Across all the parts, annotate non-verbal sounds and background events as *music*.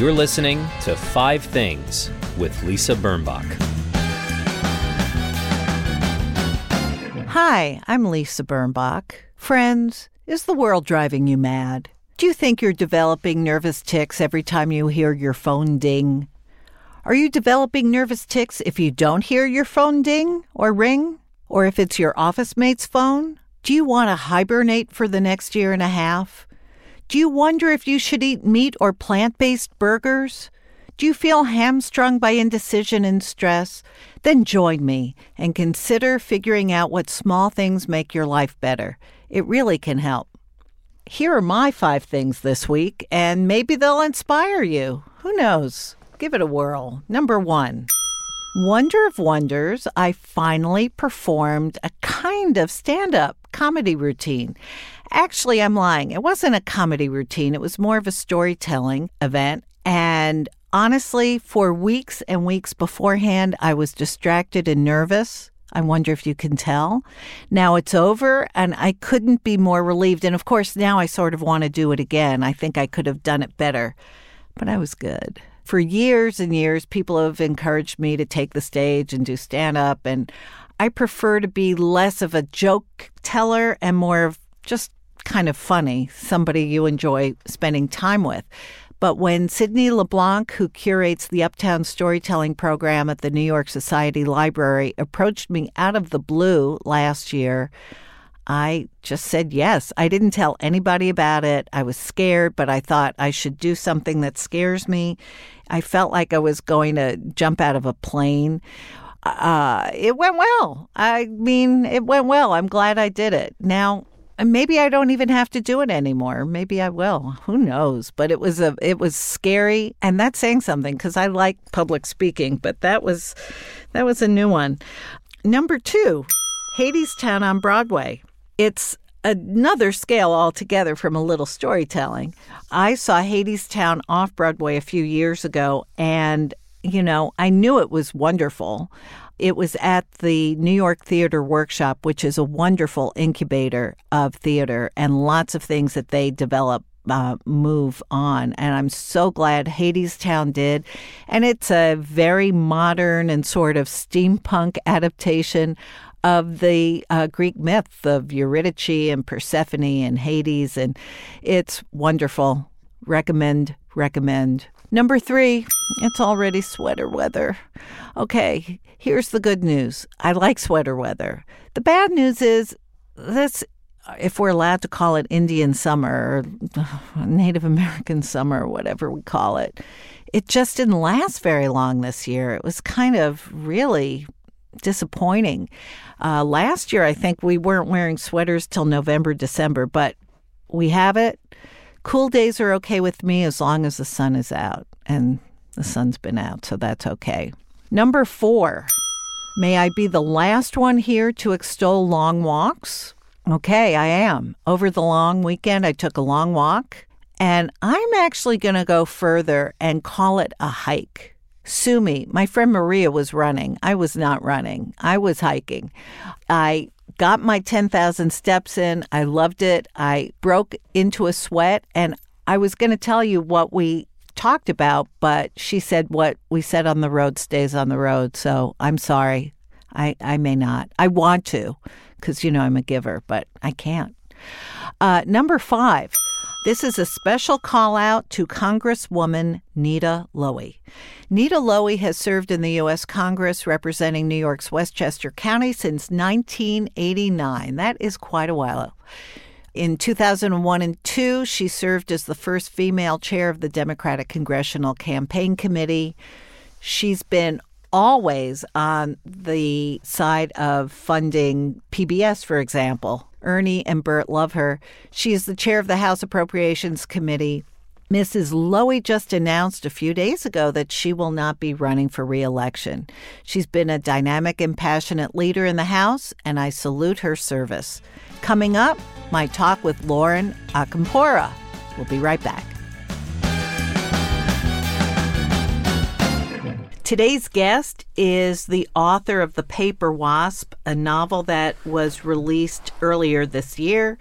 You're listening to Five Things with Lisa Birnbach. Hi, I'm Lisa Birnbach. Friends, is the world driving you mad? Do you think you're developing nervous tics every time you hear your phone ding? Are you developing nervous tics if you don't hear your phone ding or ring? Or if it's your office mate's phone? Do you want to hibernate for the next year and a half? Do you wonder if you should eat meat or plant based burgers? Do you feel hamstrung by indecision and stress? Then join me and consider figuring out what small things make your life better. It really can help. Here are my five things this week, and maybe they'll inspire you. Who knows? Give it a whirl. Number one. Wonder of Wonders, I finally performed a kind of stand up comedy routine. Actually, I'm lying. It wasn't a comedy routine, it was more of a storytelling event. And honestly, for weeks and weeks beforehand, I was distracted and nervous. I wonder if you can tell. Now it's over, and I couldn't be more relieved. And of course, now I sort of want to do it again. I think I could have done it better, but I was good for years and years, people have encouraged me to take the stage and do stand up. And I prefer to be less of a joke teller and more of just kind of funny, somebody you enjoy spending time with. But when Sydney LeBlanc, who curates the Uptown Storytelling Program at the New York Society Library, approached me out of the blue last year, I just said yes. I didn't tell anybody about it. I was scared, but I thought I should do something that scares me. I felt like I was going to jump out of a plane. Uh, it went well. I mean, it went well. I'm glad I did it. Now, maybe I don't even have to do it anymore. Maybe I will. Who knows? But it was a it was scary, and that's saying something because I like public speaking. But that was that was a new one. Number two, Hadestown on Broadway. It's another scale altogether from a little storytelling. I saw Hadestown off Broadway a few years ago, and, you know, I knew it was wonderful. It was at the New York Theater Workshop, which is a wonderful incubator of theater and lots of things that they develop uh, move on. And I'm so glad Hadestown did. And it's a very modern and sort of steampunk adaptation of the uh, Greek myth of Eurydice and Persephone and Hades, and it's wonderful. Recommend, recommend. Number three, it's already sweater weather. Okay, here's the good news I like sweater weather. The bad news is this if we're allowed to call it Indian summer or *sighs* Native American summer, whatever we call it, it just didn't last very long this year. It was kind of really disappointing. Uh, last year, I think we weren't wearing sweaters till November, December, but we have it. Cool days are okay with me as long as the sun is out, and the sun's been out, so that's okay. Number four, may I be the last one here to extol long walks? Okay, I am. Over the long weekend, I took a long walk, and I'm actually going to go further and call it a hike. Sue me. My friend Maria was running. I was not running. I was hiking. I got my 10,000 steps in. I loved it. I broke into a sweat and I was going to tell you what we talked about, but she said what we said on the road stays on the road. So I'm sorry. I, I may not. I want to because, you know, I'm a giver, but I can't. Uh, number five. This is a special call out to Congresswoman Nita Lowey. Nita Lowey has served in the U.S. Congress representing New York's Westchester County since 1989. That is quite a while. In 2001 and 2, she served as the first female chair of the Democratic Congressional Campaign Committee. She's been always on the side of funding PBS, for example, Ernie and Bert love her. She is the chair of the House Appropriations Committee. Mrs. Lowey just announced a few days ago that she will not be running for reelection. She's been a dynamic and passionate leader in the House, and I salute her service. Coming up, my talk with Lauren Acampora. We'll be right back. Today's guest is the author of The Paper Wasp, a novel that was released earlier this year.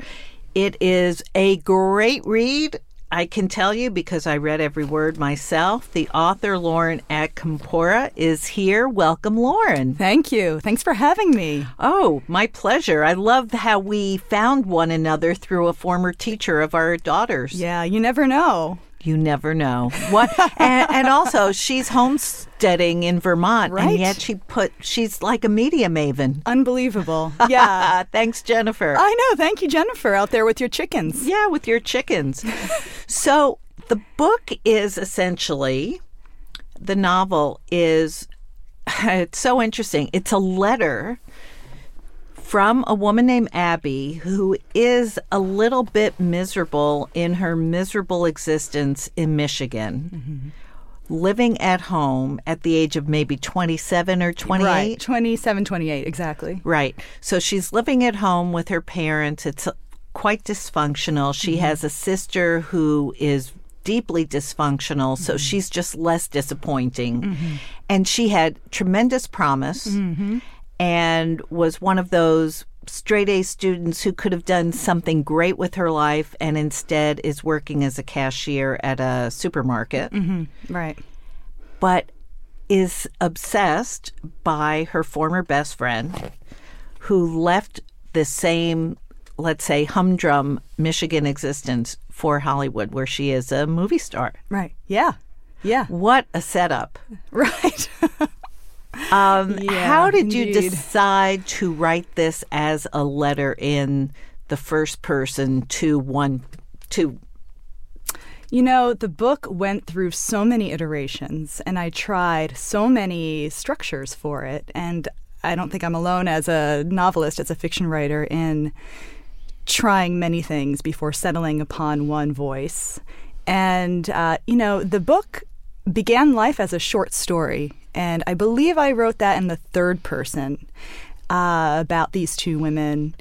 It is a great read. I can tell you because I read every word myself. The author, Lauren Acampora, is here. Welcome, Lauren. Thank you. Thanks for having me. Oh, my pleasure. I love how we found one another through a former teacher of our daughters. Yeah, you never know. You never know what, *laughs* and, and, also she's homesteading in Vermont, right? and yet she put she's like a media maven. Unbelievable. *laughs* Yeah. Thanks, Jennifer. I know. Thank you, Jennifer, out there with your chickens. Yeah, with your chickens. *laughs* so the book is essentially the novel is it's so interesting. It's a letter from a woman named Abby who is a little bit miserable in her miserable existence in Michigan. Mm-hmm. Living at home at the age of maybe 27 or 28. Right, 27, 28, exactly. Right. So she's living at home with her parents. It's quite dysfunctional. She mm-hmm. has a sister who is deeply dysfunctional, so mm-hmm. she's just less disappointing. Mm-hmm. And she had tremendous promise mm-hmm and was one of those straight A students who could have done something great with her life and instead is working as a cashier at a supermarket. Mm-hmm. Right. But is obsessed by her former best friend who left the same, let's say, humdrum Michigan existence for Hollywood, where she is a movie star. Right. Yeah. Yeah. What a setup. *laughs* Right. *laughs* Um, *laughs* yeah, how did you decide to write this as a letter in the first person to one to? You know, the book went through so many iterations, and I tried so many structures for it. And I don't think I'm alone as a novelist, as a fiction writer, in trying many things before settling upon one voice. And, uh, you know, the book began life as a short story and I believe I wrote that in the third person uh, about these two women.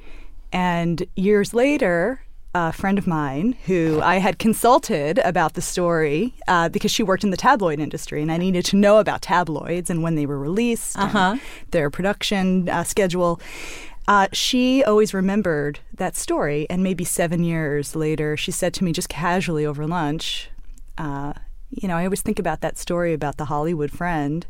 And years later, a friend of mine who I had consulted about the story uh, because she worked in the tabloid industry and I needed to know about tabloids and when they were released, uh-huh. their production uh, schedule. Uh, she always remembered that story, and maybe seven years later, she said to me just casually over lunch, uh, "You know, I always think about that story about the Hollywood friend."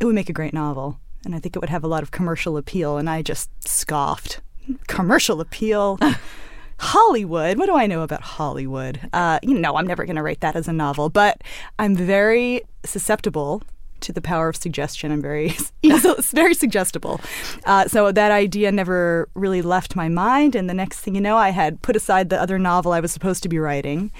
It would make a great novel. And I think it would have a lot of commercial appeal. And I just scoffed. Commercial appeal? *laughs* Hollywood. What do I know about Hollywood? Uh, you know, I'm never going to write that as a novel, but I'm very susceptible to the power of suggestion. I'm very, *laughs* very suggestible. Uh, so that idea never really left my mind. And the next thing you know, I had put aside the other novel I was supposed to be writing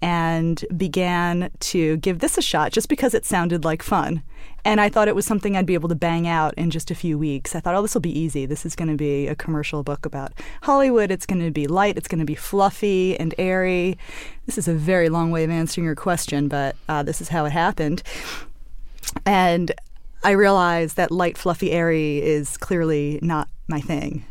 and began to give this a shot just because it sounded like fun. And I thought it was something I'd be able to bang out in just a few weeks. I thought, oh, this will be easy. This is going to be a commercial book about Hollywood. It's going to be light, it's going to be fluffy and airy. This is a very long way of answering your question, but uh, this is how it happened. And I realized that light, fluffy, airy is clearly not my thing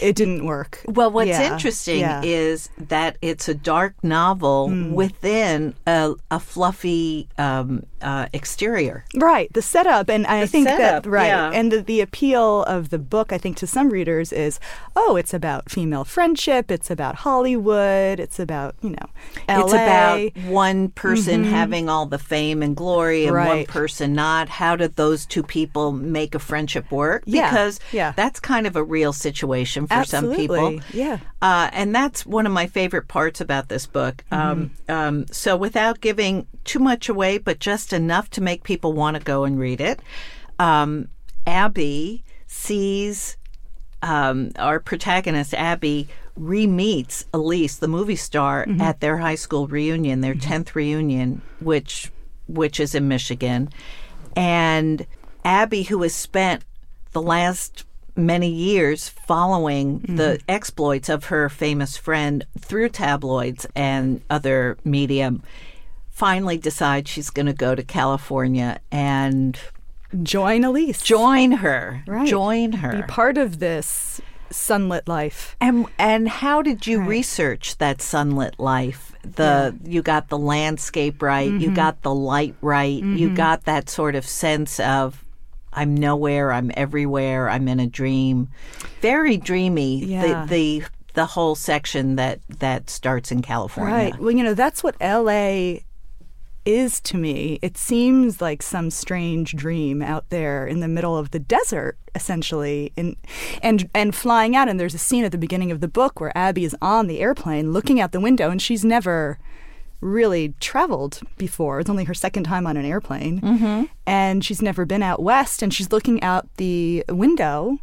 it didn't work. Well, what's yeah. interesting yeah. is that it's a dark novel mm. within a, a fluffy um, uh, exterior. Right, the setup, and the I think setup, that right, yeah. and the, the appeal of the book, I think, to some readers is, oh, it's about female friendship, it's about Hollywood, it's about you know, LA. it's about one person mm-hmm. having all the fame and glory and right. one person not. How did those two people make a friendship work? Because yeah. that's kind of a real situation for Absolutely. some people. Yeah. Uh, and that's one of my favorite parts about this book. Mm-hmm. Um, um, so, without giving too much away, but just enough to make people want to go and read it, um, Abby sees um, our protagonist, Abby, re meets Elise, the movie star, mm-hmm. at their high school reunion, their 10th mm-hmm. reunion, which which is in Michigan. And Abby, who has spent the last many years following mm-hmm. the exploits of her famous friend through tabloids and other media, finally decides she's going to go to California and join Elise. Join her. Right. Join her. Be part of this sunlit life. And and how did you right. research that sunlit life? The yeah. you got the landscape right, mm-hmm. you got the light right, mm-hmm. you got that sort of sense of I'm nowhere, I'm everywhere, I'm in a dream. Very dreamy. Yeah. The, the the whole section that that starts in California. Right. Well, you know, that's what LA is to me. It seems like some strange dream out there in the middle of the desert, essentially, and and and flying out. And there's a scene at the beginning of the book where Abby is on the airplane, looking out the window, and she's never really traveled before. It's only her second time on an airplane, mm-hmm. and she's never been out west. And she's looking out the window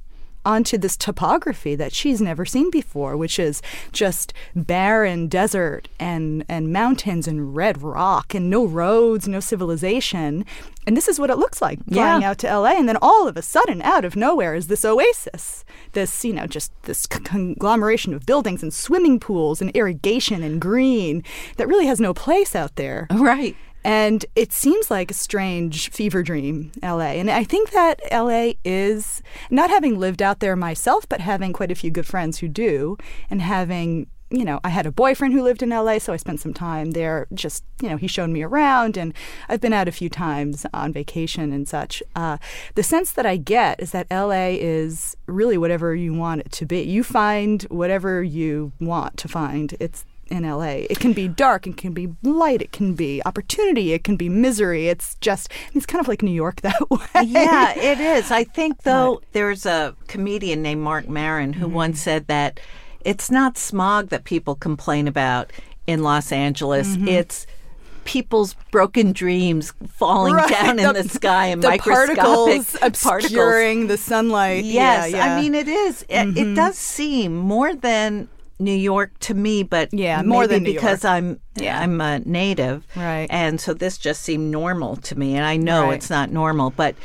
onto this topography that she's never seen before, which is just barren desert and, and mountains and red rock and no roads, no civilization. And this is what it looks like flying Yeah. out to LA. And then all of a sudden, out of nowhere, is this oasis. This, you know, just this c- conglomeration of buildings and swimming pools and irrigation and green that really has no place out there. Right. And it seems like a strange fever dream, LA. And I think that LA is, not having lived out there myself, but having quite a few good friends who do, and having, you know, I had a boyfriend who lived in LA, so I spent some time there. Just, you know, he showed me around, and I've been out a few times on vacation and such. Uh, the sense that I get is that LA is really whatever you want it to be. You find whatever you want to find. It's in LA. It can be dark, it can be light, it can be opportunity, it can be misery. It's just, it's kind of like New York *laughs* that way. yeah, it is. I think though there's a comedian named Marc Maron who mm-hmm. once said that it's not smog that people complain about in Los Angeles. Mm-hmm. It's people's broken dreams falling Right, down in the, sky and the microscopic particles *laughs* particles. obscuring the sunlight. Yes, yeah, yeah. I mean it is. It, it mm-hmm. does seem more than New York to me, but Yeah, more than New because York. I'm Yeah. I'm a native, Right. And so this just seemed normal to me, and I know Right. it's not normal, but.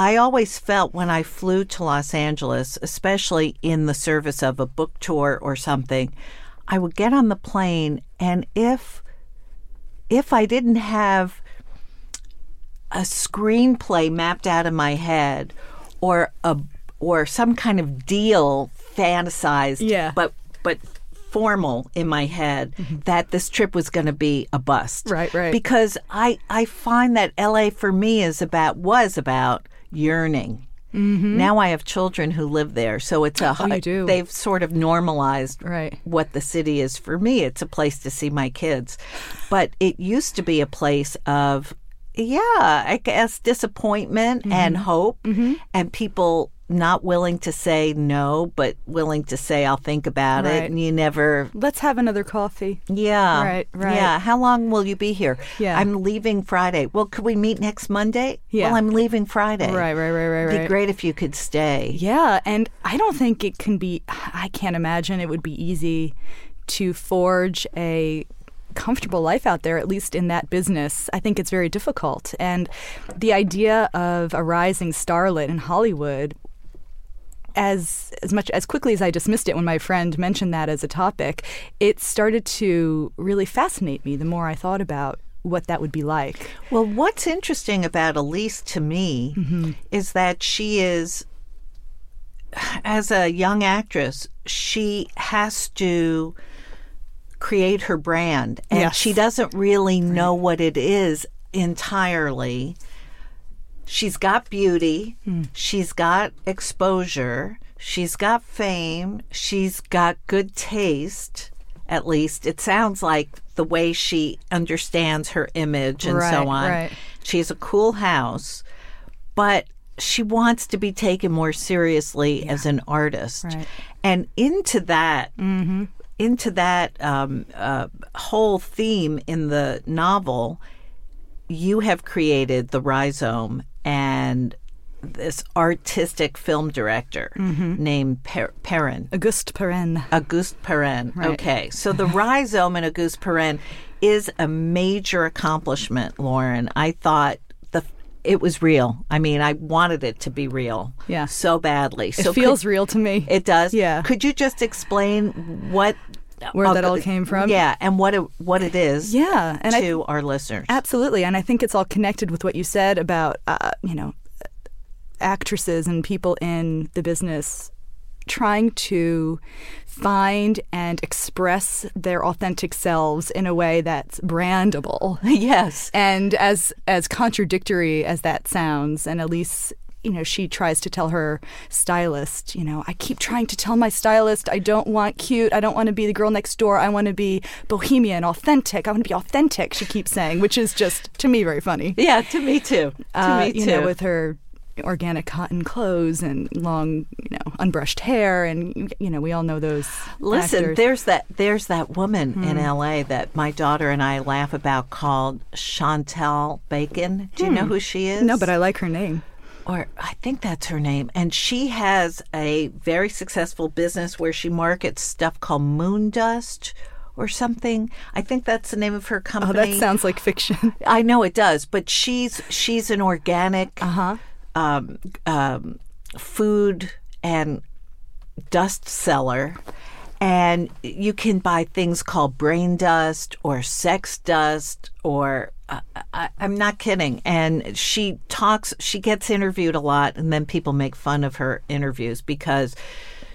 I always felt when I flew to Los Angeles, especially in the service of a book tour or something, I would get on the plane and if if I didn't have a screenplay mapped out in my head or a or some kind of deal fantasized Yeah. but but formal in my head that this trip was going to be a bust Mm-hmm. Right, right. because i i find that la for me is about was about yearning now i have children who live there so it's a Mm-hmm. Oh, they've sort of normalized Right. what the city is for me. It's a place to see my kids. But it used to be a place of, yeah, I guess disappointment Mm-hmm. and hope and people not willing to say no, but willing to say, I'll think about Right. it. And you never, Let's have another coffee. yeah. Right, right. Yeah. How long will you be here? Yeah. I'm leaving Friday. Well, could we meet next Monday? Yeah. Well, I'm leaving Friday. Right, right, right, right, It'd right. be great if you could stay. Yeah, and I don't think it can be. I can't imagine it would be easy to forge a comfortable life out there, at least in that business. I think it's very difficult. And the idea of a rising starlet in Hollywood. As as much as quickly as I dismissed it when my friend mentioned that as a topic, it started to really fascinate me the more I thought about what that would be like. Well, what's interesting about Elise to me Mm-hmm. is that she is, as a young actress, she has to create her brand, and Yes. she doesn't really know what it is entirely. She's got beauty, Hmm. she's got exposure, she's got fame, she's got good taste. At least it sounds like the way she understands her image and Right, so on. right. She has a cool house, but she wants to be taken more seriously as an artist. Right. And into that, into that um, uh, whole theme in the novel, you have created the rhizome and this artistic film director mm-hmm. named per- Perrin. Auguste Perrin. Auguste Perrin. Right. Okay. So the rhizome in Auguste Perrin is a major accomplishment, Lauren. I thought the it was real. I mean, I wanted it to be real. Yeah. So badly. It feels could- real to me. it does. Yeah. Could you just explain what Where that all came from? Yeah, and what it what it is Yeah, and I- to our listeners. Absolutely, and I think it's all connected with what you said about uh, you know actresses and people in the business trying to find and express their authentic selves in a way that's brandable. *laughs* yes. And as as contradictory as that sounds, and Elise you know, she tries to tell her stylist, you know, I keep trying to tell my stylist I don't want cute, I don't want to be the girl next door, I want to be bohemian, authentic, I want to be authentic, she keeps saying, which is just, to me, very funny. Yeah, to me too. To Uh, me too. You know, with her organic cotton clothes and long, you know, unbrushed hair, and you know, we all know those. Listen, actors. there's that there's that woman in LA that my daughter and I laugh about called Chantal Bacon. Do you know who she is? no, but I like her name. Or I think that's her name. And she has a very successful business where she markets stuff called moon dust or something. I think that's the name of her company. Oh, that sounds like fiction. *laughs* I know it does, but she's she's an organic Uh-huh. um, um, food and dust seller. And you can buy things called brain dust or sex dust or uh, I, I'm not kidding. And she talks, she gets interviewed a lot, and then people make fun of her interviews because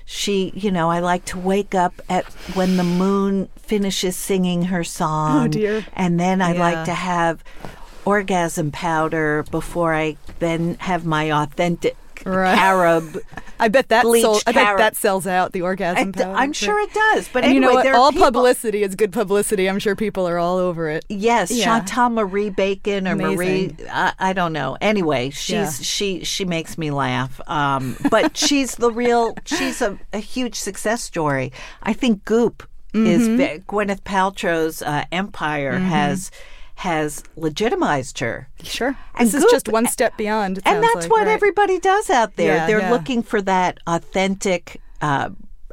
she, you know, I like to wake up at when the moon finishes singing her song. Oh, dear. And then I like to have orgasm powder before I then have my authentic *laughs* Right. Arab. I bet that sold, I bet that sells out the orgasm. am sure it does. But anyway, you know what? All people- publicity is good publicity. I'm sure people are all over it. Yes, Yeah. Chantal Marie Bacon or Marie. I, I don't know. Anyway, she's Yeah. she she makes me laugh. Um, but *laughs* she's the real. She's a, a huge success story. I think Goop is Mm-hmm. ve- Gwyneth Paltrow's uh, empire has has legitimized her. Sure. And this is just one step beyond. and that's like, what right. everybody does out there. Yeah, They're yeah. looking for that authentic. Uh,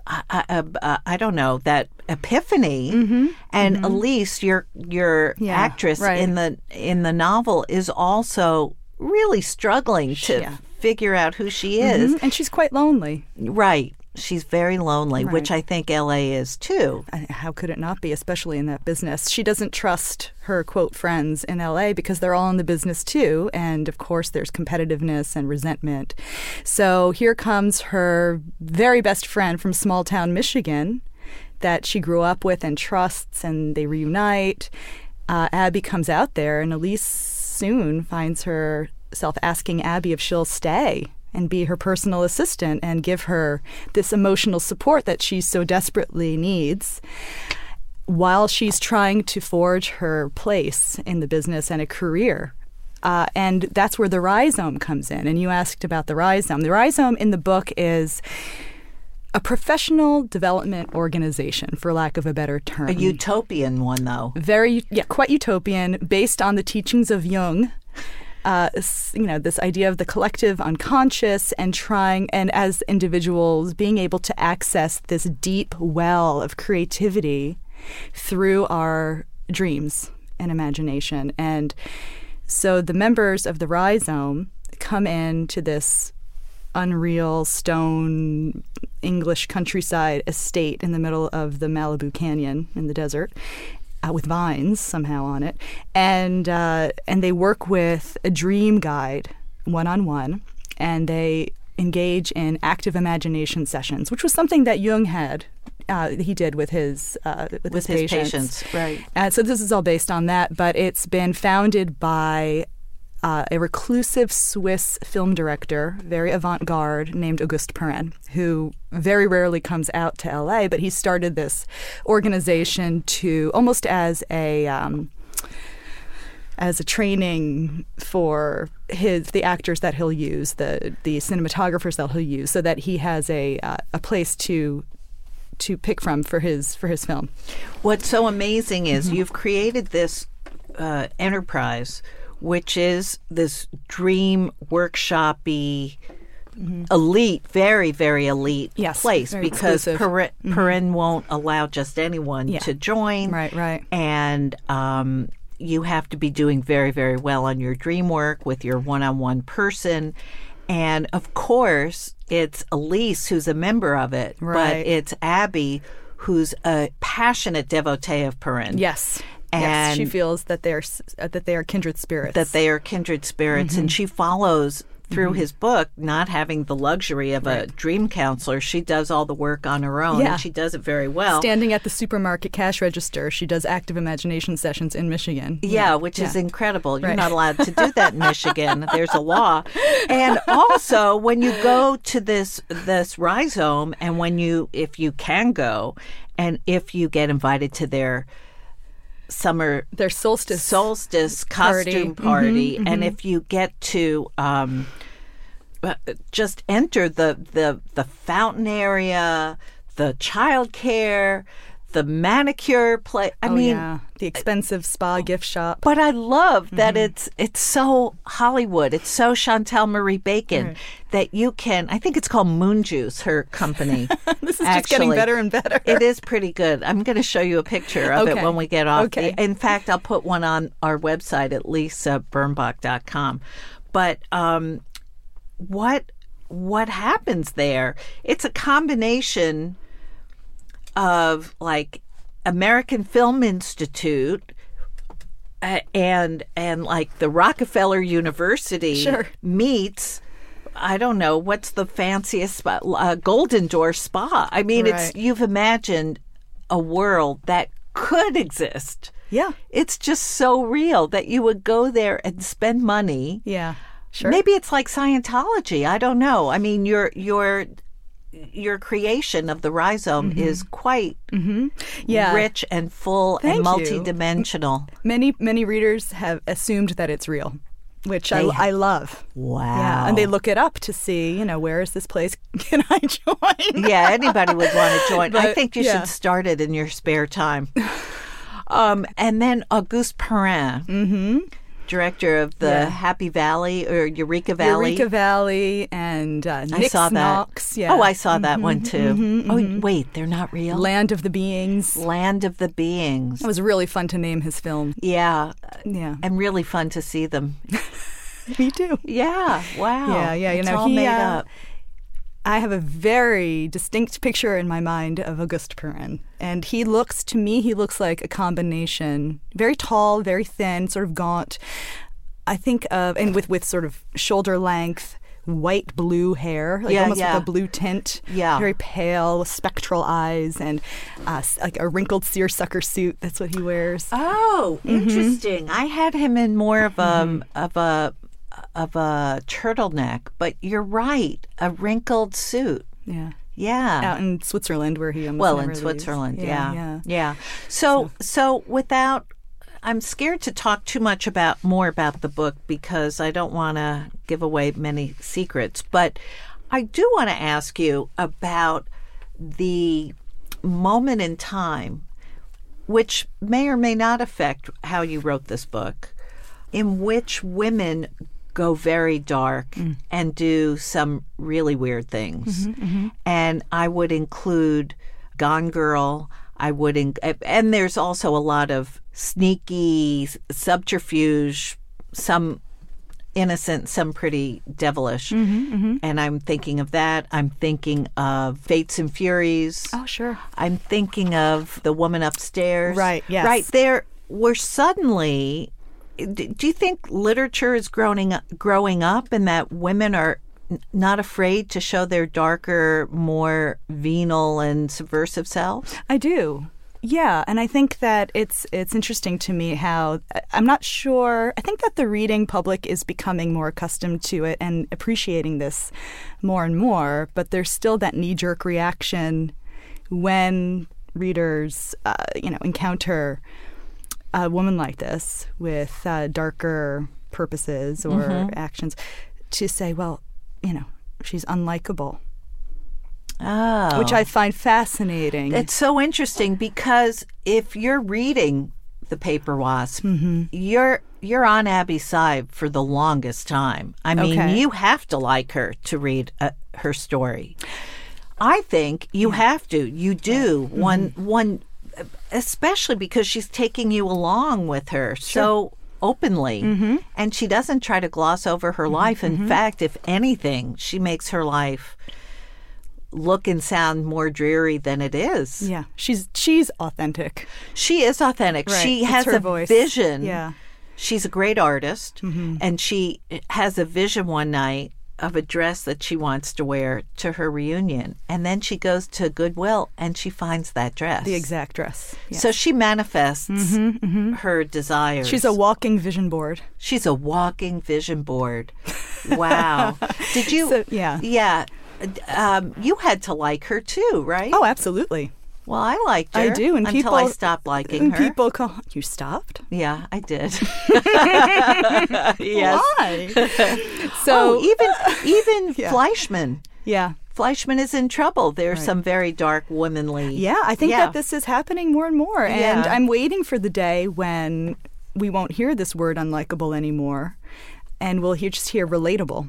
uh, uh, uh, I don't know that epiphany, and Elise, your your Mm-hmm. Yeah, actress right. in the in the novel, is also really struggling to figure out who she is. Mhm. And she's quite lonely. Right, she's very lonely, which I think L.A. is too. How could it not be, especially in that business? She doesn't trust her quote friends in LA because they're all in the business too. And of course, there's competitiveness and resentment. So here comes her very best friend from small town Michigan that she grew up with and trusts, and they reunite. Uh, Abby comes out there, and Elise soon finds herself asking Abby if she'll stay and be her personal assistant and give her this emotional support that she so desperately needs while she's trying to forge her place in the business and a career. Uh, and that's where the rhizome comes in. And you asked about the rhizome. The rhizome in the book is a professional development organization, for lack of a better term. A utopian one, though. Very, yeah, quite utopian, based on the teachings of Jung. Uh, you know, this idea of the collective unconscious and trying, and as individuals, being able to access this deep well of creativity through our dreams and imagination. And so the members of the rhizome come into this unreal stone English countryside estate in the middle of the Malibu Canyon in the desert. Uh, with vines somehow on it, and uh, and they work with a dream guide one on one, and they engage in active imagination sessions, which was something that Jung had. Uh, he did with his uh, with, With his patients, right. uh, so this is all based on that, but it's been founded by uh, a reclusive Swiss film director, very avant-garde, named Auguste Perrin, who very rarely comes out to LA, but he started this organization to almost as a um, as a training for his the actors that he'll use, the the cinematographers that he'll use, so that he has a uh, a place to to pick from for his for his film. What's so amazing is Mm-hmm. you've created this uh, enterprise, which is this dream workshopy, elite, very very elite Mm-hmm. Yes, place very because. Mm-hmm. Perrin, Perrin won't allow just anyone Yeah. to join. Right, right. And um, you have to be doing very very well on your dream work with your one-on-one person. And of course, it's Elise who's a member of it, but it's Abby who's a passionate devotee of Perrin. Yes. Yes, she feels that they're uh, that they are kindred spirits. that they are kindred spirits Mm-hmm. and she follows through his book, not having the luxury of a dream counselor, she does all the work on her own, Yeah. and she does it very well. Standing at the supermarket cash register, she does active imagination sessions in Michigan. Yeah, which is Yeah. incredible. You're not allowed to do that in *laughs* Michigan. There's a law. And also when you go to this this rhizome and when you if you can go and if you get invited to their summer Their solstice. solstice Party. costume party and if you get to um uh, just enter the the the fountain area, the child care, the manicure play. I oh, mean, yeah. the expensive spa gift shop. but I love that Mm-hmm. it's it's so Hollywood. It's so Chantal Marie Bacon that you can. I think it's called Moon Juice. Her company. *laughs* This is just getting better and better. It is pretty good. I'm going to show you a picture of it when we get off. Okay. In fact, I'll put one on our website at lisabirnbach.com. But um, what what happens there? It's a combination of like American Film Institute uh, and and like the Rockefeller University Sure. meets I don't know what's the fanciest spot uh, Golden Door Spa. I mean it's you've imagined a world that could exist. Yeah. It's just so real that you would go there and spend money. Yeah. Sure. Maybe it's like Scientology. I don't know. I mean, your your your creation of the rhizome is quite Mm-hmm. Yeah. rich and full Thank and you. multidimensional. Many many readers have assumed that it's real, which I, I love. Wow. Yeah, and they look it up to see, you know, where is this place? *laughs* Can I join? yeah, anybody would want to join. I think you yeah. should start it in your spare time. *laughs* Um, and then Auguste Perrin, Mm-hmm. Director of the Yeah. Happy Valley or Eureka Valley. Eureka Valley and uh, I saw that. Knox, Yeah. Mm-hmm, Oh, I saw that one too. Oh, wait, they're not real. Land of the Beings. Land of the Beings. It was really fun to name his film. Yeah, Yeah, and really fun to see them. *laughs* me too. Yeah, wow. Yeah, yeah, you It's know, all he, made uh, up. I have a very distinct picture in my mind of Auguste Perrin. And he looks, to me, he looks like a combination. Very tall, very thin, sort of gaunt. I think of, and with, with sort of shoulder length, white blue hair, like Yeah, almost yeah. with a blue tint. Yeah. Very pale, with spectral eyes, and uh, like a wrinkled seersucker suit. That's what he wears. Oh, Mm-hmm. interesting. I had him in more of a of a of a turtleneck, but you're right, a wrinkled suit. yeah. Yeah. Out in Switzerland, where he almost well, in. Switzerland, Yeah. yeah. yeah. So, so without I'm scared to talk too much about more about the book because I don't want to give away many secrets, but I do want to ask you about the moment in time which may or may not affect how you wrote this book in which women go very dark mm. and do some really weird things. Mm-hmm, mm-hmm. And I would include Gone Girl. I would, in- and there's also a lot of sneaky subterfuge, some innocent, some pretty devilish. Mm-hmm, and I'm thinking of that. I'm thinking of Fates and Furies. Oh, sure. I'm thinking of the woman upstairs. Right, yes. Right there, we're suddenly. Do you think literature is growing growing up, and that women are not afraid to show their darker, more venal and subversive selves? I do. Yeah, and I think that it's it's interesting to me how I'm not sure. I think that the reading public is becoming more accustomed to it and appreciating this more and more. But there's still that knee jerk reaction when readers, uh, you know, encounter a woman like this with uh, darker purposes or actions, to say, well, you know, she's unlikable, Oh, which I find fascinating. It's so interesting because if you're reading the Paper Wasp, Mm-hmm. you're you're on Abby's side for the longest time. I mean, Okay. you have to like her to read uh, her story. I think you have to. You do Mm-hmm. one one, especially because she's taking you along with her so openly, Mm-hmm. and she doesn't try to gloss over her mm-hmm. life. In mm-hmm. fact, if anything, she makes her life look and sound more dreary than it is. Yeah, she's she's authentic. She is authentic. Right, She it's has her a voice. vision. Yeah. She's a great artist, mm-hmm. and she has a vision one night of a dress that she wants to wear to her reunion. And then she goes to Goodwill and she finds that dress. The exact dress. Yes. So she manifests her desires. She's a walking vision board. She's a walking vision board. Wow. Did *laughs* you? So, yeah. Yeah. Um, you had to like her too, right? Oh, absolutely. Well, I liked her. I do, and until people I stopped liking and her. people call you stopped. Yeah, I did. *laughs* yes. Why? *laughs* So so even *laughs* even Yeah. Fleishman, yeah, Fleishman is in trouble. There's some very dark womanly. yeah. I think Yeah. that this is happening more and more, and Yeah. I'm waiting for the day when we won't hear this word unlikable anymore, and we'll hear, just hear relatable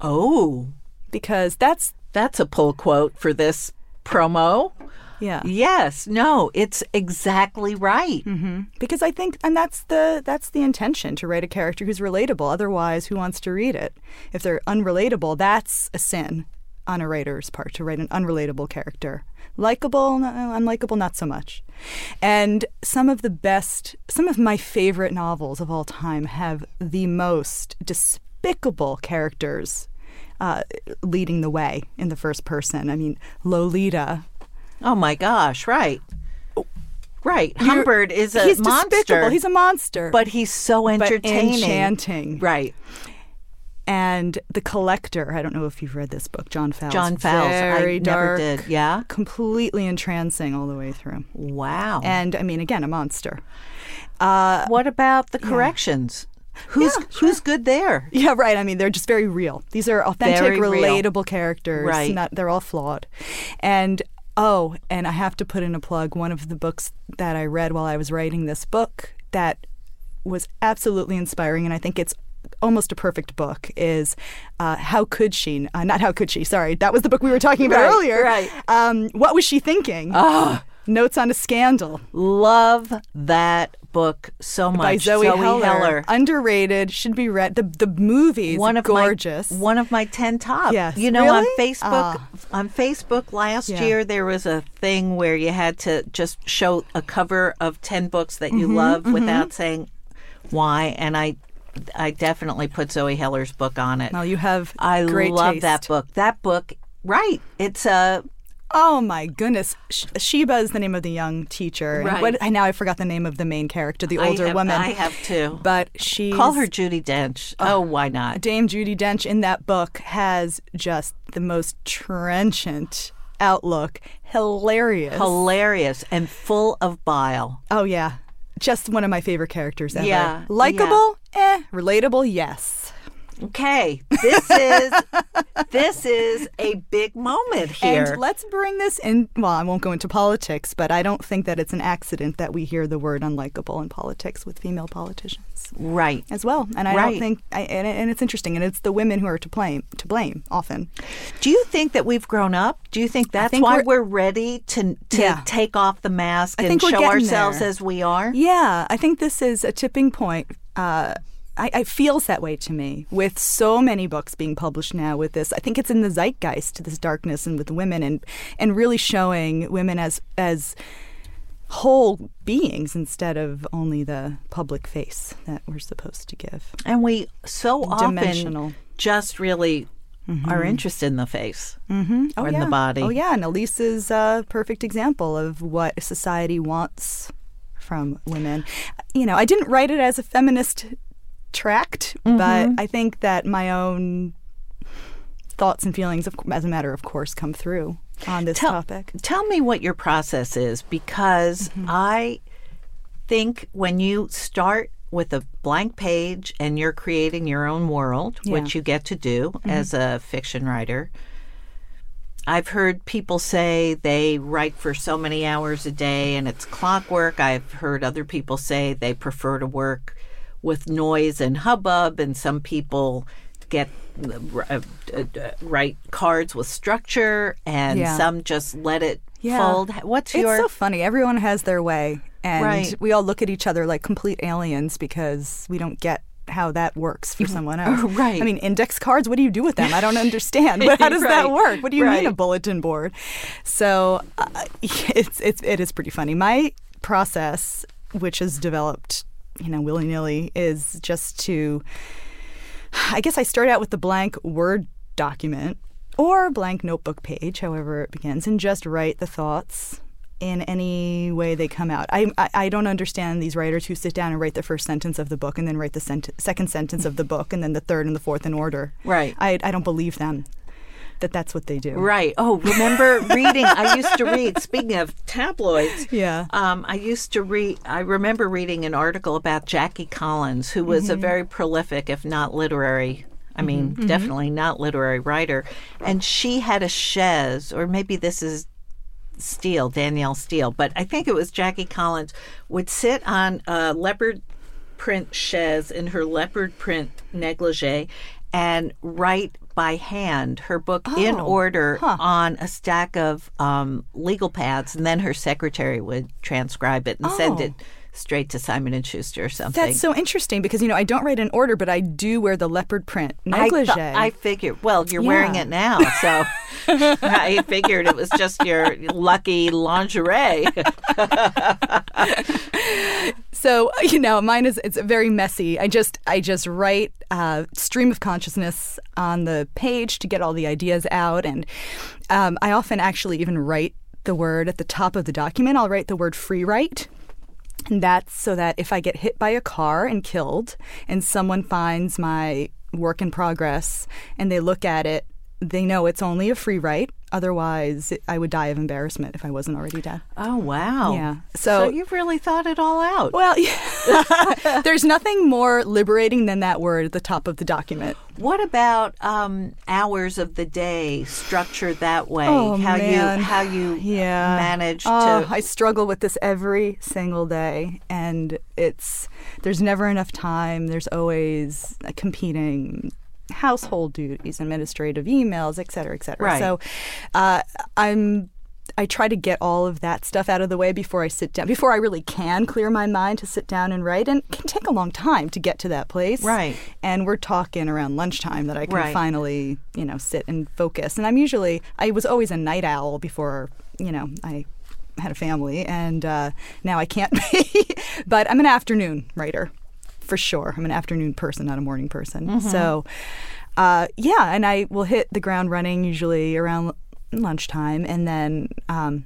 Oh, because that's that's a pull quote for this promo. Yeah. Yes. No, it's exactly right. because I think, and that's the that's the intention to write a character who's relatable. Otherwise, who wants to read it? If they're unrelatable, that's a sin on a writer's part to write an unrelatable character. Likable, no, unlikable, not so much. And some of the best, some of my favorite novels of all time have the most despicable characters uh, leading the way in the first person. I mean, Lolita. Oh my gosh! Right. Right. Humbert is a he's monster. despicable. He's a monster. but he's so but entertaining. enchanting. Right. And The Collector. I don't know if you've read this book, John Fowles. John Fowles. Very I dark, never did. Yeah. Completely entrancing all the way through. Wow. And I mean, again, a monster. Uh, what about the corrections? Who's Yeah, sure. who's good there? yeah, right. I mean, they're just very real. These are authentic, Very real. relatable characters. Right. Not, they're all flawed. And oh, and I have to put in a plug. One of the books that I read while I was writing this book that was absolutely inspiring, and I think it's almost a perfect book is uh, how could she uh, not how could she sorry that was the book we were talking about Right, earlier right. um, what was she thinking notes on a scandal Love that book so much. by Zoe, Heller. Heller. underrated should be read the the movie one of gorgeous my one of my 10 top. Yes. You know on Facebook Ah. on Facebook last Yeah. year there was a thing where you had to just show a cover of 10 books that Mm-hmm, you love without saying why and I I definitely put Zoe Heller's book on it. well you have I love taste. that book. That book right. It's a oh my goodness Sh- Sheba is the name of the young teacher Right. what, I now I forgot the name of the main character the I older have- woman I have too. but she Call her Judi Dench. oh, why not? Dame Judi Dench in that book has just the most trenchant outlook. Hilarious. Hilarious and full of bile. oh, yeah. Just one of my favorite characters ever. Yeah, Likeable? Eh. Relatable? Yes. Okay, this is this is a big moment here. And let's bring this in. Well, I won't go into politics, but I don't think that it's an accident that we hear the word unlikable in politics with female politicians right. as well. And I Right. don't think, I, and, and it's interesting, and it's the women who are to blame, to blame often. Do you think that we've grown up? Do you think that's think why we're- we're, ready to to Yeah. take off the mask I and show ourselves there. as we are? Yeah, I think this is a tipping point. Uh, I, it feels that way to me with so many books being published now. With this, I think it's in the zeitgeist, this darkness, and with women, and and really showing women as as whole beings instead of only the public face that we're supposed to give. And we so often just really are interested in the face Mm-hmm. or in the body. Oh yeah, and Elise is a perfect example of what society wants from women. You know, I didn't write it as a feminist tract, Mm-hmm. but I think that my own thoughts and feelings, of, as a matter of course, come through on this Tell- topic. Tell me what your process is because Mm-hmm. I think when you start with a blank page and you're creating your own world, Yeah. which you get to do Mm-hmm. as a fiction writer, I've heard people say they write for so many hours a day and it's clockwork. I've heard other people say they prefer to work with noise and hubbub, and some people get uh, uh, write cards with structure, and Yeah. some just let it Yeah. fold. What's It's your It's so funny. Everyone has their way, and Right. we all look at each other like complete aliens because we don't get how that works for *laughs* someone else. Right. I mean, index cards. What do you do with them? I don't *laughs* understand. But how does that work? What do you Right. mean a bulletin board? So uh, *laughs* it's it's it is pretty funny. My process, which has developed, you know, willy nilly, is just to I guess I start out with the blank Word document or blank notebook page, however it begins, and just write the thoughts in any way they come out. I, I, I don't understand these writers who sit down and write the first sentence of the book and then write the sent- second sentence of the book and then the third and the fourth in order. Right. I, I don't believe them that that's what they do. Right. Oh, remember *laughs* reading? I used to read. Speaking of tabloids, Yeah. Um, I used to read. I remember reading an article about Jackie Collins, who was a very prolific, if not literary. I mean, definitely not literary writer, and she had a chaise, or maybe this is Steel, Danielle Steel, but I think it was Jackie Collins would sit on a leopard print chaise in her leopard print negligee and write by hand her book in Oh, order huh. on a stack of um, legal pads, and then her secretary would transcribe it and send Oh. it straight to Simon and Schuster or something. That's so interesting because you know I don't write in order, but I do wear the leopard print I, negligee. th- I figured. Well, you're wearing it now, so *laughs* I figured it was just your lucky lingerie. *laughs* So *laughs* you know, mine is it's very messy. I just I just write uh, stream of consciousness on the page to get all the ideas out, and um, I often actually even write the word at the top of the document. I'll write the word free write. And that's so that if I get hit by a car and killed, and someone finds my work in progress and they look at it, they know it's only a free write. Otherwise, I would die of embarrassment if I wasn't already dead. Oh wow! Yeah. So, So- you've really thought it all out. Well, yeah. *laughs* *laughs* there's nothing more liberating than that word at the top of the document. What about um, hours of the day structured that way? Oh, how man. you how you Yeah. manage Oh, to I struggle with this every single day, and it's there's never enough time. There's always competing household duties, administrative emails, et cetera, et cetera. Right. So, uh, I'm. I try to get all of that stuff out of the way before I sit down, before I really can clear my mind to sit down and write. And it can take a long time to get to that place. Right. And we're talking around lunchtime that I can Right. finally, you know, sit and focus. And I'm usually, I was always a night owl before, you know, I had a family, and uh, now I can't *laughs* be. but I'm an afternoon writer, for sure. I'm an afternoon person, not a morning person. So, uh, yeah, and I will hit the ground running usually around lunchtime, and then um,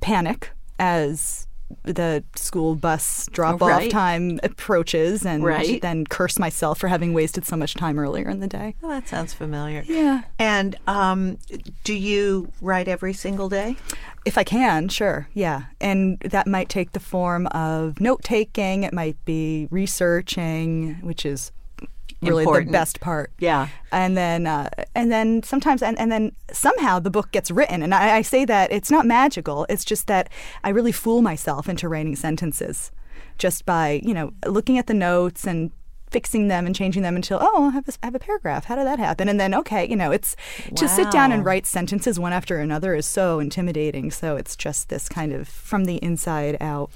panic as the school bus drop off Right. time approaches, and Right. then curse myself for having wasted so much time earlier in the day. Well, that sounds familiar. Yeah. And um, do you write every single day? If I can, sure, yeah. And that might take the form of note taking, it might be researching, which is really Important. the best part. Yeah. And then, uh, and then sometimes, and, and then somehow the book gets written. And I, I say that it's not magical. It's just that I really fool myself into writing sentences just by, you know, looking at the notes and fixing them and changing them until, oh, I have a, I have a paragraph. How did that happen? And then, okay, you know, it's to sit down and write sentences one after another is so intimidating. So it's just this kind of from the inside out.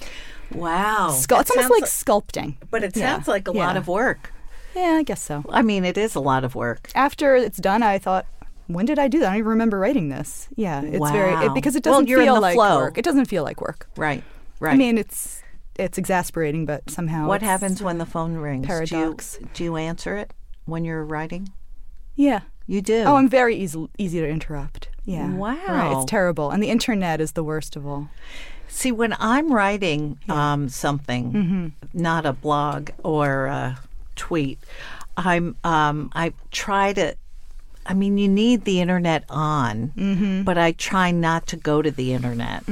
Wow. It's almost sounds like sculpting. But it Yeah, sounds like a lot of work. Yeah, I guess so. I mean, it is a lot of work. after it's done, I thought, when did I do that? I don't even remember writing this. Yeah, it's very it, because it doesn't in feel like flow. work. It doesn't feel like work. Right. Right. I mean, it's it's exasperating, but somehow what happens when the phone rings? paradox. Do you, do you answer it when you're writing? Yeah. You do. Oh, I'm very easy easy to interrupt. Yeah. Right. Wow. It's terrible, and the internet is the worst of all. See, when I'm writing um, something, Mm-hmm. not a blog or a tweet, I'm um, I try to. I mean, you need the internet on, Mm-hmm. but I try not to go to the internet.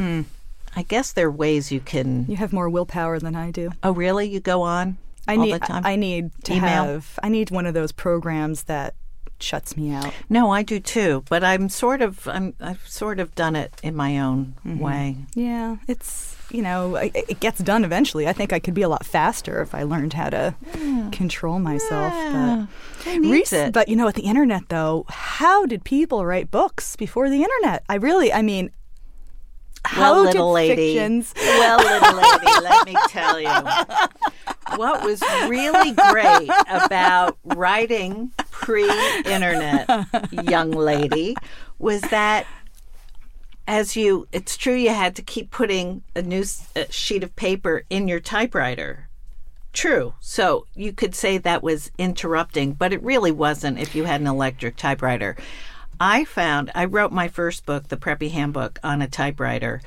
I guess there are ways you can. Mm. You have more willpower than I do. Oh, really? You go on I all need the time? I need to Email? have I need one of those programs that shuts me out. no, I do too, but I'm sort of I'm I've sort of done it in my own Mm-hmm. way. Yeah, it's you know it, it gets done eventually. I think I could be a lot faster if I learned how to control myself. Yeah. But Who needs Rec- it? but you know, at the internet though, how did people write books before the internet? I really, I mean, how well, did little lady. fictions? Well, little lady, let me tell you. *laughs* What was really great about writing pre internet, *laughs* young lady, was that as you, it's true you had to keep putting a new a sheet of paper in your typewriter. True. So you could say that was interrupting, but it really wasn't if you had an electric typewriter. I found I wrote my first book, The Preppy Handbook, on a typewriter.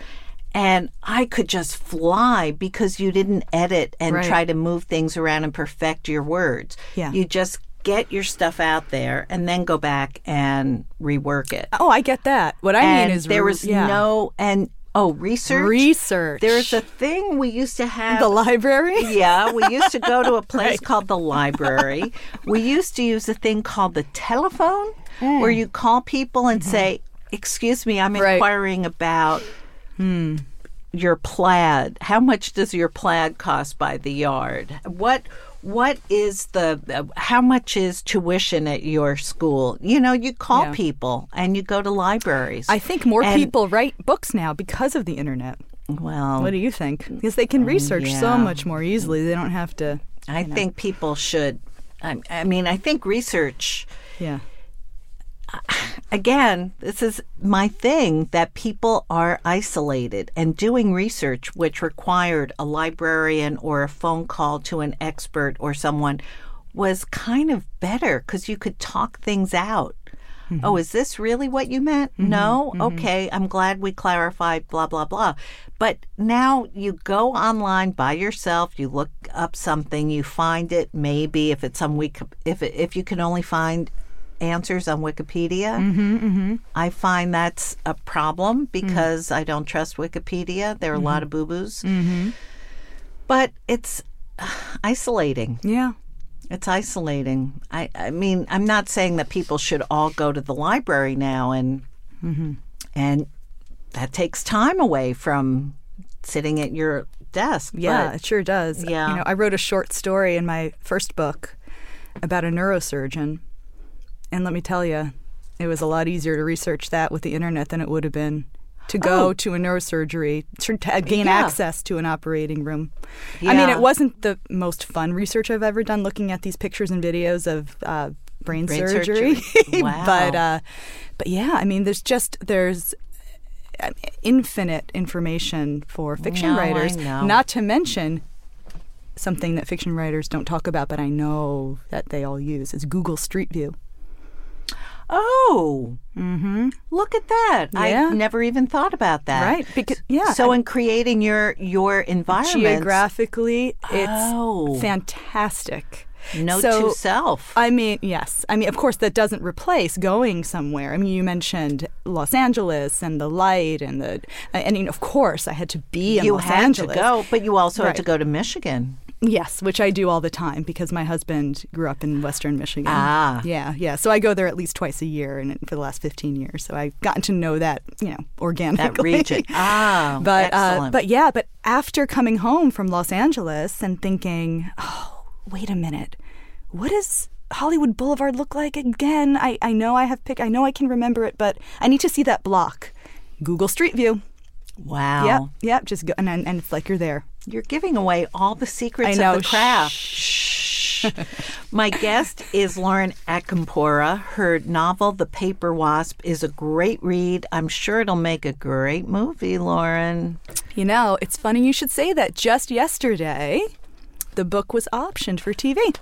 And I could just fly because you didn't edit and Right. try to move things around and perfect your words. Yeah. You just get your stuff out there and then go back and rework it. Oh, I get that. What I and mean is there was yeah. no and oh research. research. There's a thing we used to have the library. *laughs* yeah, we used to go to a place called the library. We used to use a thing called the telephone, where you call people and say, "Excuse me, I'm Mm. Mm-hmm. Right. Hmm. inquiring about your plaid. How much does your plaid cost by the yard? What?" What is the uh, how much is tuition at your school? You know, you call Yeah. people and you go to libraries. I think more And- people write books now because of the internet. well, What do you think? Because they can research so much more easily. They don't have to. I think people should. I, I mean, I think research. Yeah. Again, this is my thing that people are isolated and doing research, which required a librarian or a phone call to an expert or someone, was kind of better because you could talk things out. Mm-hmm. Oh, is this really what you meant? Mm-hmm. No? Mm-hmm. Okay, I'm glad we clarified, blah, blah, blah. But now you go online by yourself, you look up something, you find it, maybe if it's some week, if, it, if you can only find answers on Wikipedia. Mm-hmm, mm-hmm. I find that's a problem because I don't trust Wikipedia. There are a lot mm-hmm. of boo boos. But it's uh, *sighs* isolating. Yeah. It's isolating. I, I mean, I'm not saying that people should all go to the library now and and that takes time away from sitting at your desk. Yeah, but- it sure does. Yeah. You know, I wrote a short story in my first book about a neurosurgeon. And let me tell you, it was a lot easier to research that with the internet than it would have been to go Oh. to a neurosurgery to to gain Yeah. access to an operating room. I mean, it wasn't the most fun research I've ever done looking at these pictures and videos of uh, brain, Brain surgery. surgery. *laughs* Wow. but uh, but yeah, I mean, there's just there's uh, infinite information for fiction No, writers. Not to mention something that fiction writers don't talk about, but I know that they all use is Google Street View. Oh, mm-hmm. look at that! Yeah. I never even thought about that. Right, because- yeah, So I- in creating your your environment, Geographically, it's Oh. fantastic. note so, to self. I mean, yes. I mean, of course, that doesn't replace going somewhere. I mean, you mentioned Los Angeles and the light and the, I mean, of course, I had to be in you Los had to go, but you also had to go to Michigan. Yes, which I do all the time because my husband grew up in Western Michigan. Ah. yeah, yeah. So I go there at least twice a year, and for the last fifteen years, so I've gotten to know that, you know, organically. That region. *laughs* Ah, but uh, but yeah, but after coming home from Los Angeles and thinking, oh, wait a minute, what does Hollywood Boulevard look like again? I, I know I have pick, I know I can remember it, but I need to see that block. Google Street View. wow. Yep, yep. Just go, and and it's like you're there. You're giving away all the secrets of the craft. Shh. My guest is Lauren Acampora. Her novel, The Paper Wasp, is a great read. I'm sure it'll make a great movie, Lauren. You know, it's funny you should say that. Just yesterday, the book was optioned for TV.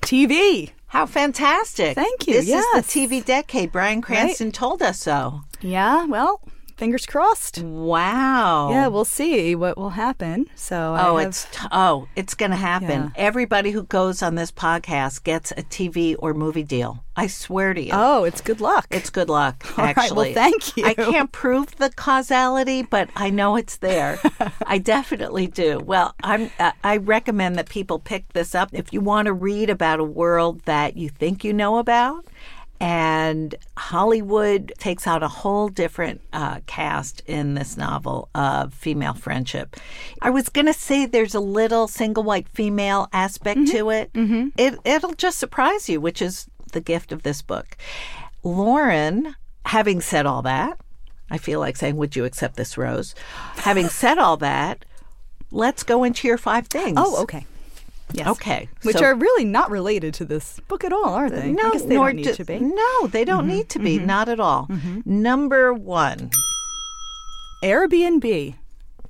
TV. How fantastic. Thank you, This yes. is the TV decade. Bryan Cranston told us so. Yeah, well, fingers crossed. Wow. Yeah, we'll see what will happen. So Oh, I have, it's t- oh, it's going to happen. Yeah. Everybody who goes on this podcast gets a TV or movie deal. I swear to you. oh, it's good luck. It's good luck, *laughs* All right, well, actually. thank you. I can't prove the causality, but I know it's there. *laughs* I definitely do. Well, I'm. Uh, I recommend that people pick this up if you want to read about a world that you think you know about. And Hollywood takes out a whole different uh, cast in this novel of female friendship. I was going to say there's a little single white female aspect to it. Mm-hmm. It it'll just surprise you, which is the gift of this book. Lauren, having said all that, I feel like saying, Would you accept this rose? Having said all that, let's go into your five things. oh, okay. Yes. Okay. Which so- are really not related to this book at all, are they? no, I guess they don't need do- to be. Mm-hmm. No, they don't need to be. Not at all. Number one. Airbnb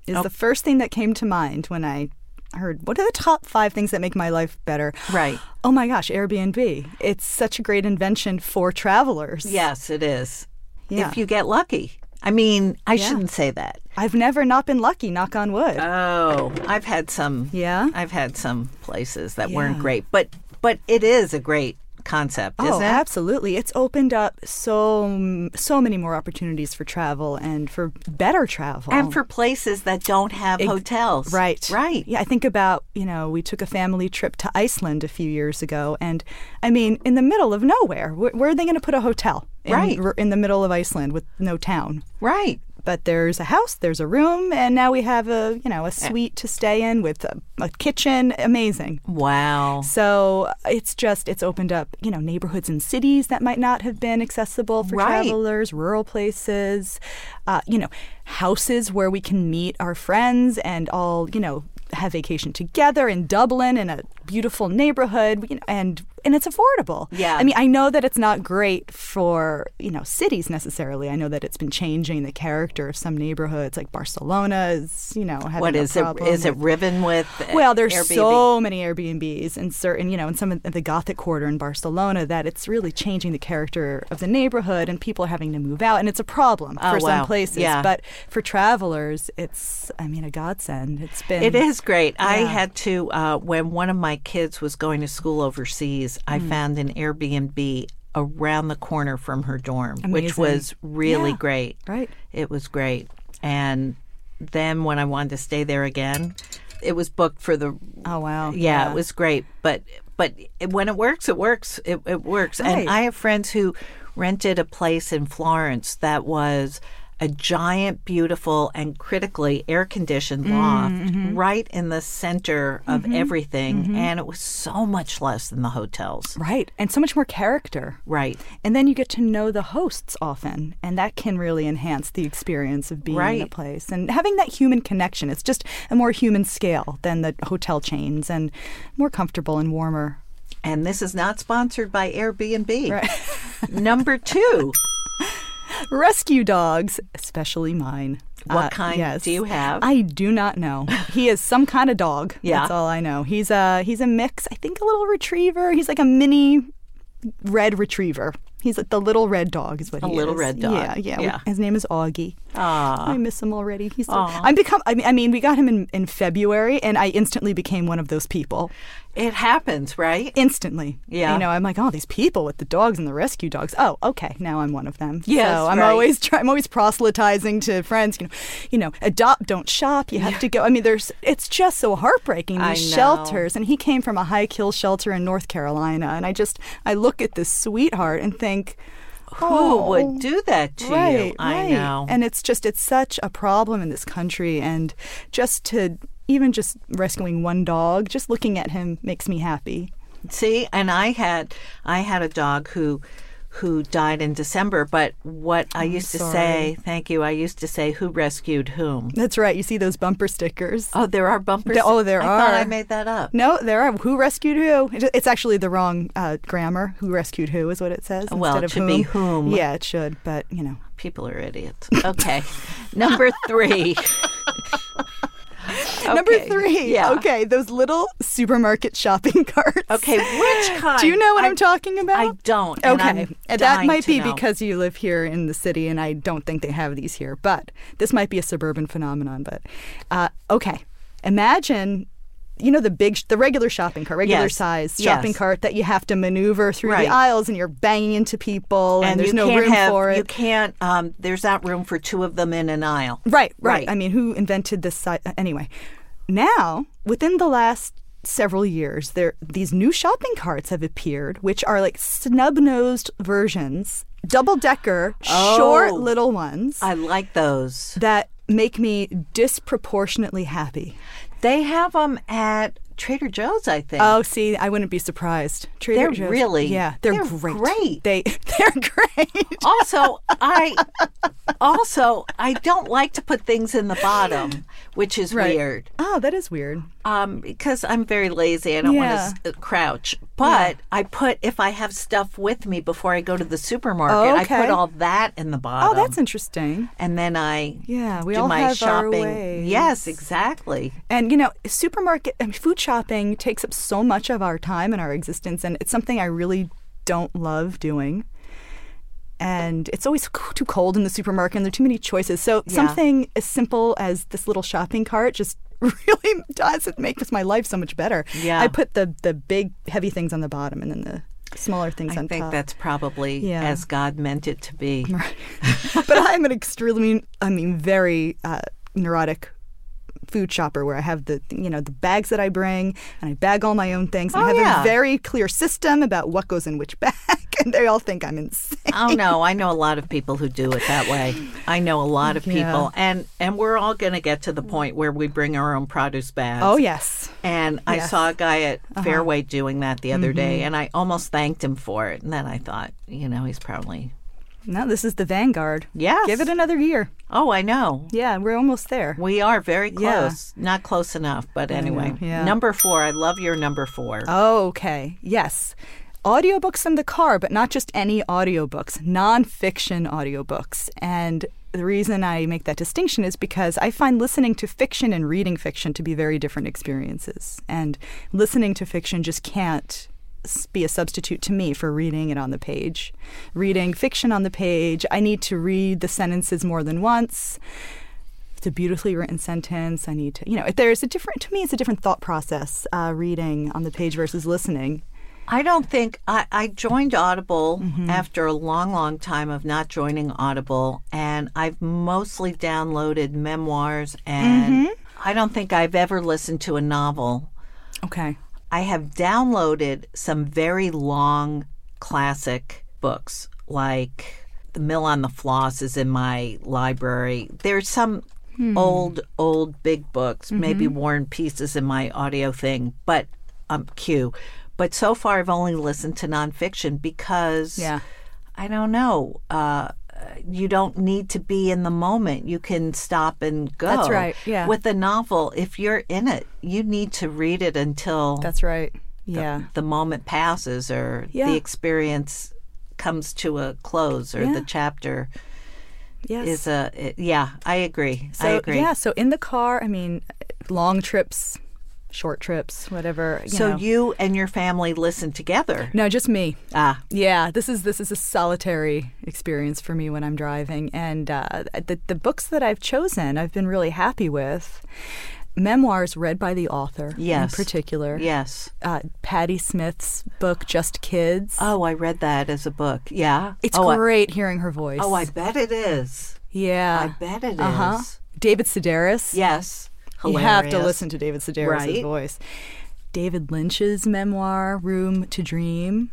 is Oh. the first thing that came to mind when I heard what are the top five things that make my life better? Right. Oh my gosh, Airbnb. It's such a great invention for travelers. Yes, it is. Yeah. If you get lucky. I mean, I Yeah. shouldn't say that. I've never not been lucky, knock on wood. Oh, I've had some. Yeah? I've had some places that weren't great, but but it is a great concept, Oh, isn't it? absolutely. It's opened up so so many more opportunities for travel and for better travel. And for places that don't have Ex- hotels. Right. Right. Yeah, I think about, you know, we took a family trip to Iceland a few years ago. And I mean, in the middle of nowhere, where, where are they going to put a hotel? In, Right. In the middle of Iceland with no town. Right. But there's a house, there's a room, and now we have a, you know, a suite to stay in with a, a kitchen. Amazing. Wow. So it's just it's opened up, you know, neighborhoods and cities that might not have been accessible for Right. travelers, rural places, uh, you know, houses where we can meet our friends and all, you know, have vacation together in Dublin in a beautiful neighborhood, you know, and and it's affordable. Yeah. I mean, I know that it's not great for you know cities necessarily. I know that it's been changing the character of some neighborhoods, like Barcelona is, you know, having What a is it? problem it riven with? uh, well, there's Airbnb? so many Airbnbs in certain, you know, in some of the Gothic quarter in Barcelona that it's really changing the character of the neighborhood, and people are having to move out, and it's a problem Oh, for wow. some places. Yeah. But for travelers, it's, I mean, a godsend. It's been. It is great. I had to uh, when one of my kids was going to school overseas. I Mm. found an Airbnb around the corner from her dorm, which was really Yeah. great. Right. It was great. And then when I wanted to stay there again, it was booked for the. Oh wow. Yeah, it was great. But but when it works, it works. It, it works. Right. And I have friends who rented a place in Florence that was a giant, beautiful, and critically air conditioned loft mm, mm-hmm. right in the center of mm-hmm. everything. Mm-hmm. And it was so much less than the hotels. Right, and so much more character. Right. And then you get to know the hosts often, and that can really enhance the experience of being in a place and having that human connection. It's just a more human scale than the hotel chains and more comfortable and warmer. And this is not sponsored by Airbnb. Right. Number two, *laughs* Rescue dogs, especially mine. What Uh, kind yes. do you have? I do not know. He is some kind of dog. Yeah. That's all I know. He's a he's a mix. I think a little retriever. He's like a mini red retriever. He's like the little red dog is what A he little red dog. Yeah, yeah. Yeah. His name is Augie. Aw. I miss him already. He's so, I'm become I mean, I mean we got him in, in February and I instantly became one of those people. It happens, right? Instantly. Yeah. You know, I'm like, oh, these people with the dogs and the rescue dogs. Oh, okay, now I'm one of them. Yes, So I'm right. always try, I'm always proselytizing to friends, you know, you know, adopt, don't shop. You have to go. I mean, there's it's just so heartbreaking I these know. shelters. And he came from a high kill shelter in North Carolina, and I just I look at this sweetheart and think. Who Oh, would do that to right, you? I right. know. And it's just it's such a problem in this country and just to even just rescuing one dog, just looking at him makes me happy. See, and I had I had a dog who who died in December, but what I used to say, thank you, I used to say who rescued whom. That's right. You see those bumper stickers. Oh, there are bumper There- oh, there are. I thought I made that up. No, there are. Who rescued who? It's actually the wrong uh, grammar. Who rescued who is what it says. Well, instead it of should whom. be whom. Yeah, it should. But you know, People are idiots. Okay. *laughs* Number *laughs* three. *laughs* number three. Yeah. Okay, those little supermarket shopping *laughs* carts. Okay, which *laughs* kind? Do you know what I, am talking about? I don't. Okay, that might be know. because you live here in the city, and I don't think they have these here. But this might be a suburban phenomenon. But uh, okay, imagine. You know the big, the regular shopping cart, regular Yes, size shopping yes. cart that you have to maneuver through Right. the aisles, and you're banging into people, and, and there's no room have, for it. You can't. Um, there's not room for two of them in an aisle. Right, right, Right. I mean, who invented this? Anyway, now within the last several years, there these new shopping carts have appeared, which are like snub-nosed versions, double-decker, Oh. short little ones I like those. that make me disproportionately happy. They have them at Trader Joe's, I think. Oh, see, I wouldn't be surprised. Trader Joe's They're Joe's- really- yeah, they're, they're great. great. They *laughs* they're great. also, I *laughs* also, I don't like to put things in the bottom, which is Right. weird. Oh, that is weird. Um, because I'm very lazy. I don't Yeah. want to crouch. But I put if I have stuff with me before I go to the supermarket, I Okay. put all that in the bottom. Oh, that's interesting. and then I Yeah, we do all my have our shopping. ways. Yes, exactly. And you know, supermarket I mean, food shopping takes up so much of our time and our existence, and it's something I really don't love doing. And it's always too cold in the supermarket, and there are too many choices. So Yeah. something as simple as this little shopping cart just *laughs* really does it makes my life so much better. Yeah. I put the the big heavy things on the bottom, and then the smaller things I on top. I think that's probably Yeah. as God meant it to be. *laughs* *laughs* but I'm an extremely, I mean, very uh, neurotic food shopper where I have the, you know, the bags that I bring and I bag all my own things. And Oh, I have yeah. a very clear system about what goes in which bag. And *laughs* they all think I'm insane. Oh no, I know a lot of people who do it that way. I know a lot of Yeah. people, and and we're all going to get to the point where we bring our own produce bags. Oh, yes. And I saw a guy at Fairway doing that the other day, Mm-hmm. and I almost thanked him for it. And then I thought, you know, he's probably. No, this is the vanguard. Yeah, Give it another year. Oh, I know. Yeah, we're almost there. We are very Yeah. close. Not close enough, but anyway. yeah. Number four. I love your number four. Oh, okay. Yes. Audiobooks in the car, but not just any audiobooks, nonfiction audiobooks. And the reason I make that distinction is because I find listening to fiction and reading fiction to be very different experiences. And listening to fiction just can't be a substitute to me for reading it on the page. Reading fiction on the page, I need to read the sentences more than once it's a beautifully written sentence. I need to, you know, there's a different, to me, it's a different thought process uh, reading on the page versus listening. I don't think I, I joined Audible Mm-hmm. after a long, long time of not joining Audible, and I've mostly downloaded memoirs, and Mm-hmm. I don't think I've ever listened to a novel. Okay. I have downloaded some very long classic books, like The Mill on the Floss is in my library. There's some old, old big books, maybe War and Peace is in my audio thing, but um, Q. But so far, I've only listened to nonfiction because Yeah. I don't know. Uh, you don't need to be in the moment. You can stop and go. That's right, yeah. With a novel, if you're in it, you need to read it until That's right. Yeah. the moment passes or Yeah. the experience comes to a close or Yeah. the chapter Yes. is a it- yeah i agree so, i agree Yeah. So in the car, I mean, long trips, short trips, whatever. You so know. you and your family listen together No, just me. ah Yeah, this is this is a solitary experience for me when I'm driving, and uh, the the books that I've chosen, I've been really happy with. Memoirs read by the author, Yes. in particular. yes Uh, Patti Smith's book, Just Kids. oh i read that as a book yeah it's oh, I- great hearing her voice. oh i bet it is yeah. i bet it is. Uh-huh. David Sedaris. yes You have to listen to David Sedaris' Right. voice. David Lynch's memoir, Room to Dream.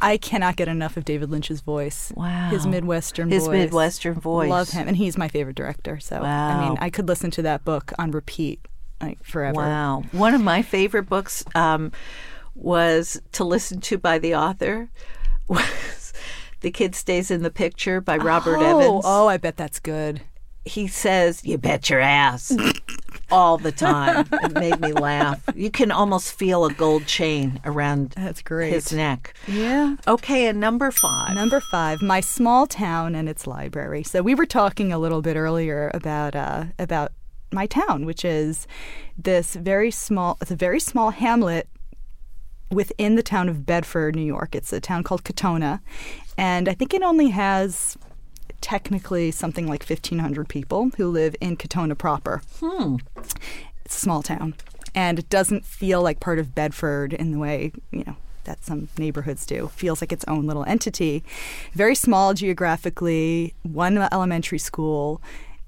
I cannot get enough of David Lynch's voice. Wow. His Midwestern His voice. Midwestern voice. Love him. And he's my favorite director. So, I mean, I could listen to that book on repeat like forever. Wow. One of my favorite books um, was to listen to by the author was *laughs* The Kid Stays in the Picture by Robert oh, Evans. Oh, I bet that's good. He says, You bet your ass. *laughs* All the time. It made me laugh. You can almost feel a gold chain around That's great. his neck. Yeah. Okay, and number five. Number five, my small town and its library. So we were talking a little bit earlier about uh, about my town, which is this very small. It's a very small hamlet within the town of Bedford, New York. It's a town called Katonah, and I think it only has technically something like 1,500 people who live in Katonah proper. Hmm. It's a small town, and it doesn't feel like part of Bedford in the way you know that some neighborhoods do. It feels like its own little entity. Very small geographically, one elementary school,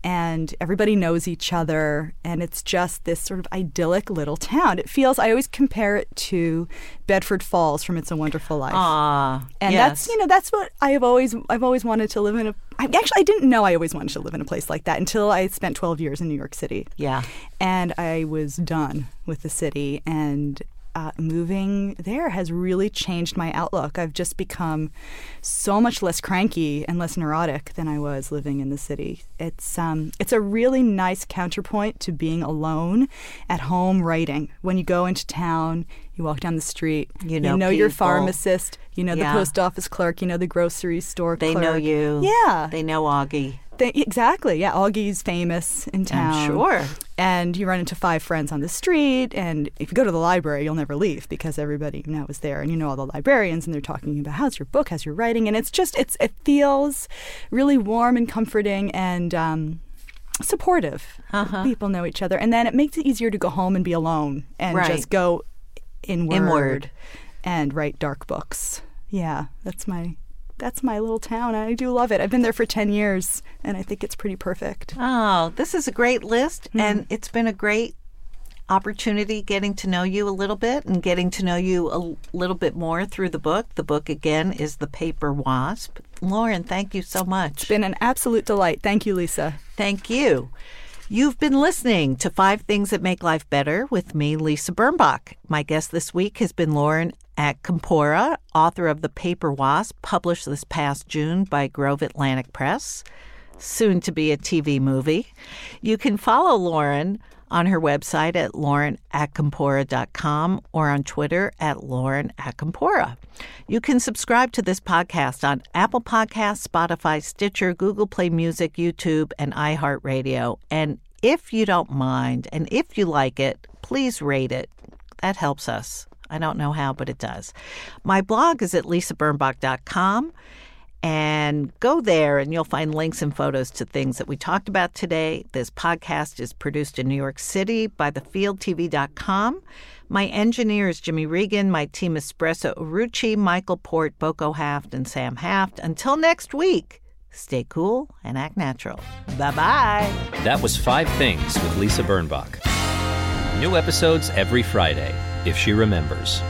and everybody knows each other, and it's just this sort of idyllic little town. It feels. I always compare it to Bedford Falls from It's a Wonderful Life. Ah, And yes. that's you know that's what I have always I've always wanted to live in a I actually I didn't know I always wanted to live in a place like that until I spent 12 years in New York City. Yeah. And I was done with the city and uh, moving there has really changed my outlook. I've just become so much less cranky and less neurotic than I was living in the city. It's um, it's a really nice counterpoint to being alone at home writing. When you go into town, you walk down the street, You know you know your pharmacist, you know Yeah. the post office clerk, you know the grocery store They clerk. know you. Yeah. They know Augie. They, exactly. Yeah, Augie's famous in town. sure. And you run into five friends on the street, and if you go to the library, you'll never leave because everybody you know is there, and you know all the librarians, and they're talking about how's your book, how's your writing, and it's just it's it feels really warm and comforting and. Um, supportive Uh-huh. people know each other and then it makes it easier to go home and be alone and Right. just go inward, Inward. and write dark books yeah that's my that's my little town i do love it i've been there for 10 years and i think it's pretty perfect Oh, this is a great list, mm-hmm. and it's been a great opportunity getting to know you a little bit and getting to know you a little bit more through the book. The book, again, is The Paper Wasp. Lauren, thank you so much. been an absolute delight thank you lisa Thank you. You've been listening to Five Things That Make Life Better with me, Lisa Birnbach. My guest this week has been Lauren Acampora, author of The Paper Wasp, published this past June by Grove Atlantic Press, soon to be a TV movie. You can follow Lauren on her website at laurenacampora.com or on Twitter at laurenacampora. You can subscribe to this podcast on Apple Podcasts, Spotify, Stitcher, Google Play Music, YouTube, and iHeartRadio. And if you don't mind and if you like it, please rate it. That helps us. I don't know how, but it does. My blog is at lisabirnbach.com. And go there and you'll find links and photos to things that we talked about today. This podcast is produced in New York City by thefieldtv.com. My engineer is Jimmy Regan. My team is Espresso Urucci, Michael Port, Boko Haft, and Sam Haft. Until next week, stay cool and act natural. Bye bye. That was Five Things with Lisa Birnbach. New episodes every Friday, if she remembers.